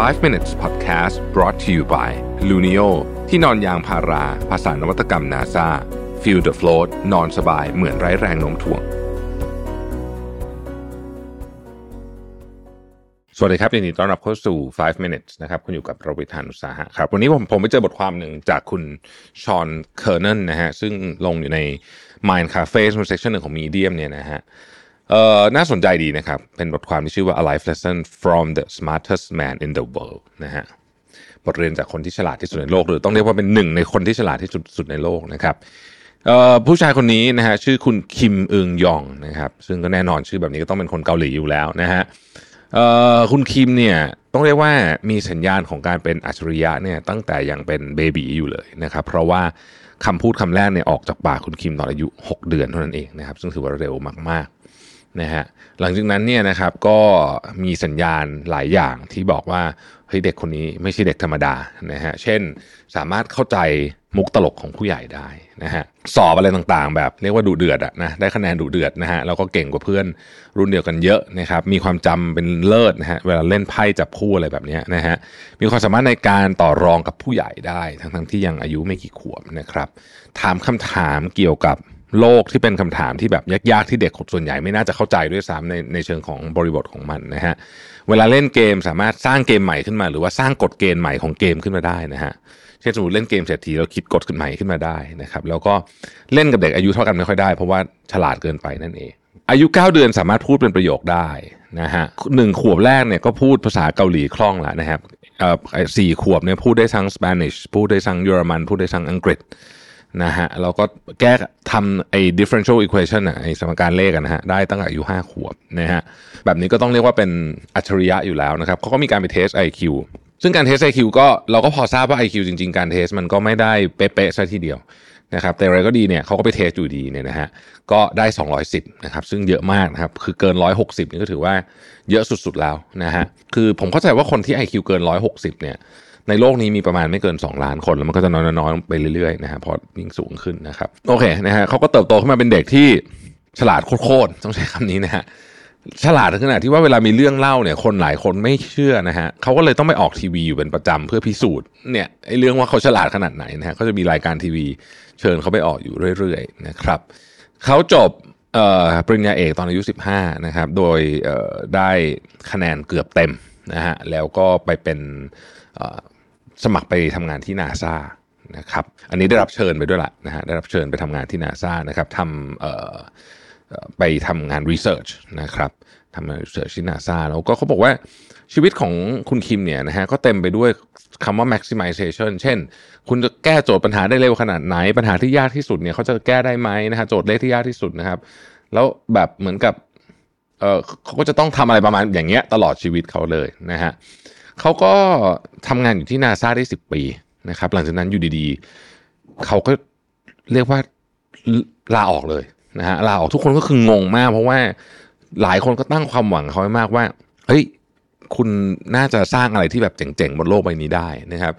5 minutes podcast brought to you by Luno ที่นอนยางพารา ภาษานวัตกรรม NASA feel the float นอนสบายเหมือนไร้แรงโน้มถ่วง สวัสดีครับยินดีต้อนรับเข้าสู่ 5 minutes นะครับ คุณอยู่กับโรบิทานุสาหะครับ วันนี้ผมผมไปเจอบทความหนึ่งจากคุณชอนเคอร์เนนนะฮะ ซึ่งลงอยู่ใน Mind Cafe ในเซสชันหนึ่งของ Medium เนี่ยนะฮะ เอ่อน่าสนใจดีนะครับ เป็นบทความที่ชื่อว่า A Life Lesson from the Smartest Man in the World นะฮะบทเรียนจากคนที่ฉลาดที่สุดในโลก หรือต้องเรียกว่าเป็นหนึ่งในคนที่ฉลาดที่สุดสุดในโลกนะครับผู้ชายคนนี้นะฮะชื่อคุณคิมอึงยองนะครับ ซึ่งก็แน่นอนชื่อแบบนี้ก็ต้องเป็นคนเกาหลีอยู่แล้วนะฮะคุณคิมเนี่ยต้องเรียกว่ามีสัญญาณของการเป็นอัจฉริยะเนี่ยตั้งแต่ยังเป็นเบบีอยู่เลยนะครับ เพราะว่าคำพูดคำแรกเนี่ยออกจากปากคุณคิมตอนอายุ 6 เดือนเท่านั้นเองนะครับ ซึ่งถือว่าเร็วมากๆ นะฮะหลังจากนั้นเนี่ยนะครับก็มีสัญญาณหลายอย่างที่บอกว่าเฮ้ยเด็กคนนี้ไม่ใช่เด็กธรรมดานะฮะเช่นสามารถเข้าใจมุกตลกของผู้ใหญ่ได้นะฮะสอบอะไรต่างๆ แบบเรียกว่าดุเดือดอะนะได้คะแนนดุเดือดนะฮะแล้วก็เก่งกว่าเพื่อนรุ่นเดียวกันเยอะนะครับมีความจำเป็นเลิศนะฮะเวลาเล่นไพ่จับคู่อะไรแบบนี้นะฮะมีความสามารถในการต่อรองกับผู้ใหญ่ได้ ทั้งๆที่ยังอายุไม่กี่ขวบนะครับถามคำถามเกี่ยวกับ โลกที่เป็นคำถามที่แบบยากๆที่เด็กส่วนใหญ่ไม่น่าจะเข้าใจด้วยซ้ำในในเชิงของบริบทของมันนะฮะเวลาเล่นเกมสามารถสร้างเกมใหม่ขึ้นมา หรือว่าสร้างกฎเกณฑ์ใหม่ของเกมขึ้นมาได้นะฮะเช่นสมมติเล่นเกมเศรษฐีเราคิดกฎขึ้นใหม่ขึ้นมาได้นะครับแล้วก็เล่นกับเด็กอายุเท่ากันไม่ค่อยได้ เพราะว่าฉลาดเกินไปนั่นเอง อายุ 9 เดือนสามารถพูดเป็นประโยคได้นะฮะหนึ่งขวบแรกเนี่ยก็พูดภาษาเกาหลีคล่องแล้วนะครับอ่อสี่ขวบเนี่ยพูดได้ทั้งสเปนิชพูดได้ทั้งเยอรมัน พูดได้ทั้งอังกฤษ นะฮะแล้วก็แก้ทำไอ้ differential equation อะไอ้สมการเลขนะฮะได้ตั้งแต่อายุ5ขวบนะฮะแบบนี้ก็ต้องเรียกว่าเป็นอัจฉริยะอยู่แล้วนะครับเขาก็มีการไปเทส IQ ซึ่งการเทส IQ ก็เราก็พอทราบว่า IQ จริง ๆ การเทสมันก็ไม่ได้เป๊ะๆซะทีเดียวนะครับแต่อะไรก็ดีเนี่ยเขาก็ไปเทสอยู่ดีเนี่ยนะฮะก็ได้ 210นะครับซึ่งเยอะมากนะครับคือเกิน 160นี่ก็ถือว่าเยอะสุดๆแล้วนะฮะคือผมเข้าใจว่าคนที่ IQ เกิน 160เนี่ย ในโลกนี้มีประมาณไม่เกิน 2 ล้านคนแล้วมันก็จะน้อยๆไปเรื่อยๆนะฮะพอยิ่งสูงขึ้นนะครับโอเคนะฮะเขาก็เติบโตขึ้นมาเป็นเด็กที่ฉลาดโคตรๆต้องใช้คำนี้นะฮะฉลาดถึงขนาดที่ว่าเวลามีเรื่องเล่าเนี่ยคนหลายคนไม่เชื่อนะฮะเขาก็เลยต้องไปออกทีวีอยู่เป็นประจำเพื่อพิสูจน์เนี่ยไอ้เรื่องว่าเขาฉลาดขนาดไหนนะฮะก็จะมีรายการทีวี เชิญเขาไปออกอยู่เรื่อยๆนะครับเขาจบปริญญาเอกตอนอายุ 15นะครับโดยได้คะแนนเกือบเต็มนะฮะแล้วก็ไปเป็น สมัครไปทำงานที่นาซานะครับอันนี้ได้รับเชิญไปด้วยละนะฮะได้รับเชิญไปทำงานที่นาซานะครับทำไปทำงาน research นะครับทำงาน research ที่นาซาแล้วก็เขาบอกว่าชีวิตของคุณคิมเนี่ยนะฮะก็เต็มไปด้วยคำว่า maximization เช่น คุณจะแก้โจทย์ปัญหาได้เร็วขนาดไหน ปัญหาที่ยากที่สุดเนี่ยเขาจะแก้ได้ไหมนะฮะโจทย์เลขที่ยากที่สุดนะครับ แล้วแบบเหมือนกับเออเขาก็จะต้องทำอะไรประมาณอย่างเงี้ยตลอดชีวิตเขาเลยนะฮะ เขาก็ทำงานอยู่ที่นาซาได้สิบปีนะครับ หลังจากนั้นอยู่ดีๆ เขาก็เรียกว่าลาออกเลยนะฮะลาออกทุกคนก็คืองงมาก เพราะว่าหลายคนก็ตั้งความหวังเขาไว้มากว่า เฮ้ย คุณน่าจะสร้างอะไรที่แบบเจ๋งๆบนโลกใบนี้ได้นะครับ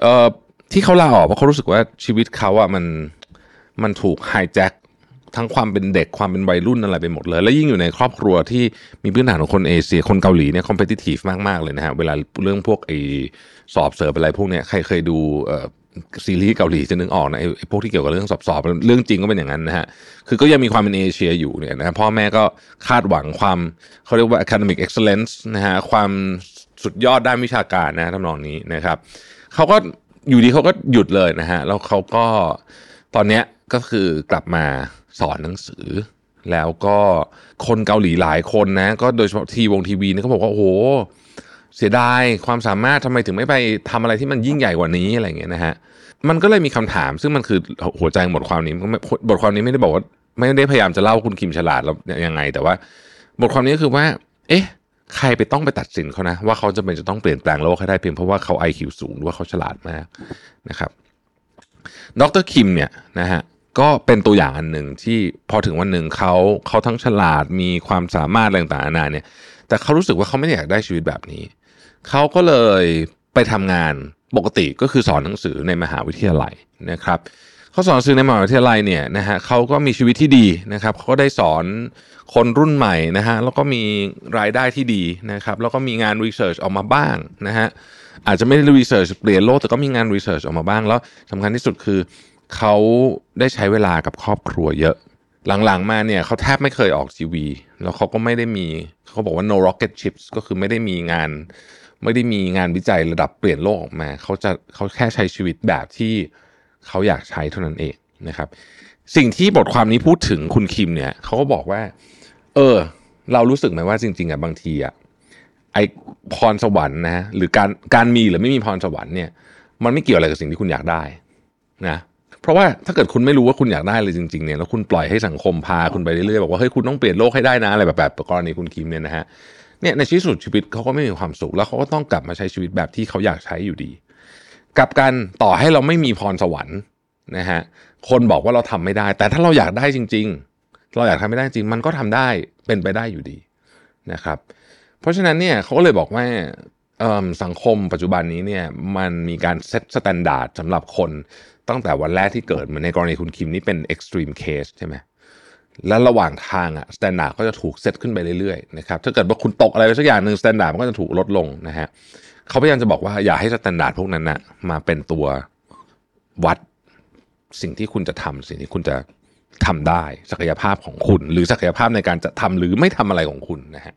เอ่อที่เขาลาออกเพราะเขารู้สึกว่าชีวิตเขาอะมันมันถูกไฮแจ็ค ทั้งความเป็นเด็กความเป็นวัยรุ่นอะไรไปหมดเลย แล้วยิ่งอยู่ในครอบครัวที่มีพื้นฐานของคนเอเชียคนเกาหลีเนี่ยคอมเพติทีฟมาก ๆ เลยนะฮะเวลาเรื่องพวกไอสอบเสิร์ฟอะไรพวกเนี้ยใครเคยดูซีรีส์เกาหลีจะนึกออกนะไอ้พวกที่เกี่ยวกับเรื่องสอบสอบเรื่องจริงก็เป็นอย่างนั้นนะฮะคือก็ยังมีความเป็นเอเชียอยู่เนี่ยนะพ่อแม่ก็คาดหวังความเขาเรียกว่า academic excellence นะฮะความสุดยอดด้านวิชาการนะทำนองนี้นะครับเขาก็อยู่ดีเขาก็หยุดเลยนะฮะแล้วเขาก็ตอนเนี้ยก็คือกลับมา สอนหนังสือ แล้วก็คนเกาหลีหลายคนนะ ก็โดยเฉพาะทีวงทีวีนี่เขาบอกว่าโอ้โหเสียดายความสามารถทำไมถึงไม่ไปทำอะไรที่มันยิ่งใหญ่กว่านี้อะไรเงี้ยนะฮะมันก็เลยมีคำถาม ซึ่งมันคือหัวใจบทความนี้บทความนี้ไม่ได้บอกว่าไม่ได้พยายามจะเล่าคุณคิมฉลาดแล้วยังไง แต่ว่า บทความนี้ก็คือว่า เอ๊ะ ใครไปต้องไปตัดสินเขานะ ว่าเขาจะเป็นจะต้องเปลี่ยนแปลงโลกให้ได้เพียงเพราะว่าเขา IQ สูงหรือว่าเขาฉลาดมากนะครับ ดรคิมเนี่ยนะฮะ ก็เป็นตัวอย่างอันหนึ่งที่พอถึงวันหนึ่งเขาเขาทั้งฉลาดมีความสามารถต่างๆนานาเนี่ย แต่เขารู้สึกว่าเขาไม่อยากได้ชีวิตแบบนี้ เขาก็เลยไปทำงานปกติก็คือสอนหนังสือในมหาวิทยาลัยนะครับเขาสอนหนังสือในมหาวิทยาลัยเนี่ยนะฮะเขาก็มีชีวิตที่ดีนะครับเขาก็ได้สอนคนรุ่นใหม่นะฮะแล้วก็มีรายได้ที่ดีนะครับแล้วก็มีงานรีเสิร์ชออกมาบ้างนะฮะอาจจะไม่ได้รีเสิร์ชเปลี่ยนโลกแต่ก็มีงานรีเสิร์ชออกมาบ้างแล้วสำคัญที่สุดคือ เขาได้ใช้เวลากับครอบครัวเยอะ หลังๆมาเนี่ยเขาแทบไม่เคยออกทีวี แล้วเขาก็ไม่ได้มีเขาบอกว่า no rocket ships ก็คือไม่ได้มีงาน ไม่ได้มีงานวิจัยระดับเปลี่ยนโลกออกมาเขาจะเขาแค่ใช้ชีวิตแบบที่เขาอยากใช้เท่านั้นเองนะครับ สิ่งที่บทความนี้พูดถึงคุณคิมเนี่ยเขาก็บอกว่า เออ เรารู้สึกไหมว่าจริง ๆอะบางทีอะไอพรสวรรค์นะหรือการการมีหรือไม่มีพรสวรรค์เนี่ย มันไม่เกี่ยวอะไรกับสิ่งที่คุณอยากได้นะ เพราะว่าถ้าเกิดคุณไม่รู้ว่าคุณอยากได้เลยจริงๆเนี่ยแล้วคุณปล่อยให้สังคมพาคุณไปเรื่อยๆบอกว่าเฮ้ยคุณต้องเปลี่ยนโลกให้ได้นะอะไรแบบแบบกรณีคุณคิมเนี่ยนะฮะเนี่ยในชีวิตสุดชีวิตเขาก็ไม่มีความสุขแล้วเขาก็ต้องกลับมาใช้ชีวิตแบบที่เขาอยากใช้อยู่ดีกับการต่อให้เราไม่มีพรสวรรค์นะฮะคนบอกว่าเราทำไม่ได้ แต่ถ้าเราอยากได้จริง ๆ เราอยากทำไม่ได้จริง มันก็ทำได้เป็นไปได้อยู่ดีนะครับ เพราะฉะนั้นเนี่ยเขาก็เลยบอกว่าสังคมปัจจุบันนี้เนี่ยมันมีการ set standard สำหรับคน ตั้งแต่วันแรกที่เกิดเหมือนในกรณีคุณคิมนี่เป็น extreme case ใช่ไหมแล้วระหว่างทางอะ standard ก็จะถูกเซตขึ้นไปเรื่อยๆนะครับถ้าเกิดว่าคุณตกอะไรไปสักอย่างหนึ่ง standard มันก็จะถูกลดลงนะฮะเขาพยายามจะบอกว่าอย่าให้ standard พวกนั้นนะมาเป็นตัววัดสิ่งที่คุณจะทำสิ่งที่คุณจะทำได้ศักยภาพของคุณ หรือศักยภาพในการจะทำหรือไม่ทำอะไรของคุณนะฮะ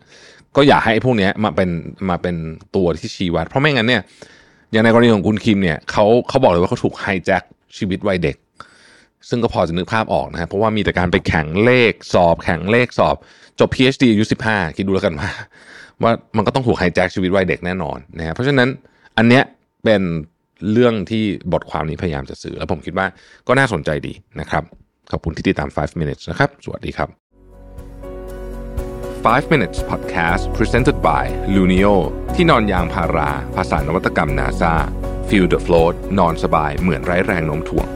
ก็อย่าให้พวกนี้มาเป็นมาเป็นตัวที่ชี้วัด เพราะไม่งั้นเนี่ยอย่างในกรณีของคุณคิมเนี่ยเขาเขาบอกเลยว่าเขาถูก hijack ชีวิตวัยเด็ก ซึ่งก็พอจะนึกภาพออกนะฮะเพราะว่ามีแต่การไปแข่งเลขสอบ แข่งเลขสอบ จบ PhD อายุ15 คิดดูแล้วกันว่า ว่ามันก็ต้องถูกไฮแจ็คชีวิตวัยเด็กแน่นอนนะฮะเพราะฉะนั้นอันเนี้ยเป็นเรื่องที่บทความนี้พยายามจะสื่อ แล้วผมคิดว่าก็น่าสนใจดีนะครับ ขอบคุณที่ติดตาม 5 minutes นะครับ สวัสดีครับ 5 minutes podcast presented by Lunio ที่นอนยางพารา ภาษานวัตกรรม NASA feel the float นอนสบายเหมือนไร้แรงโน้มถ่วง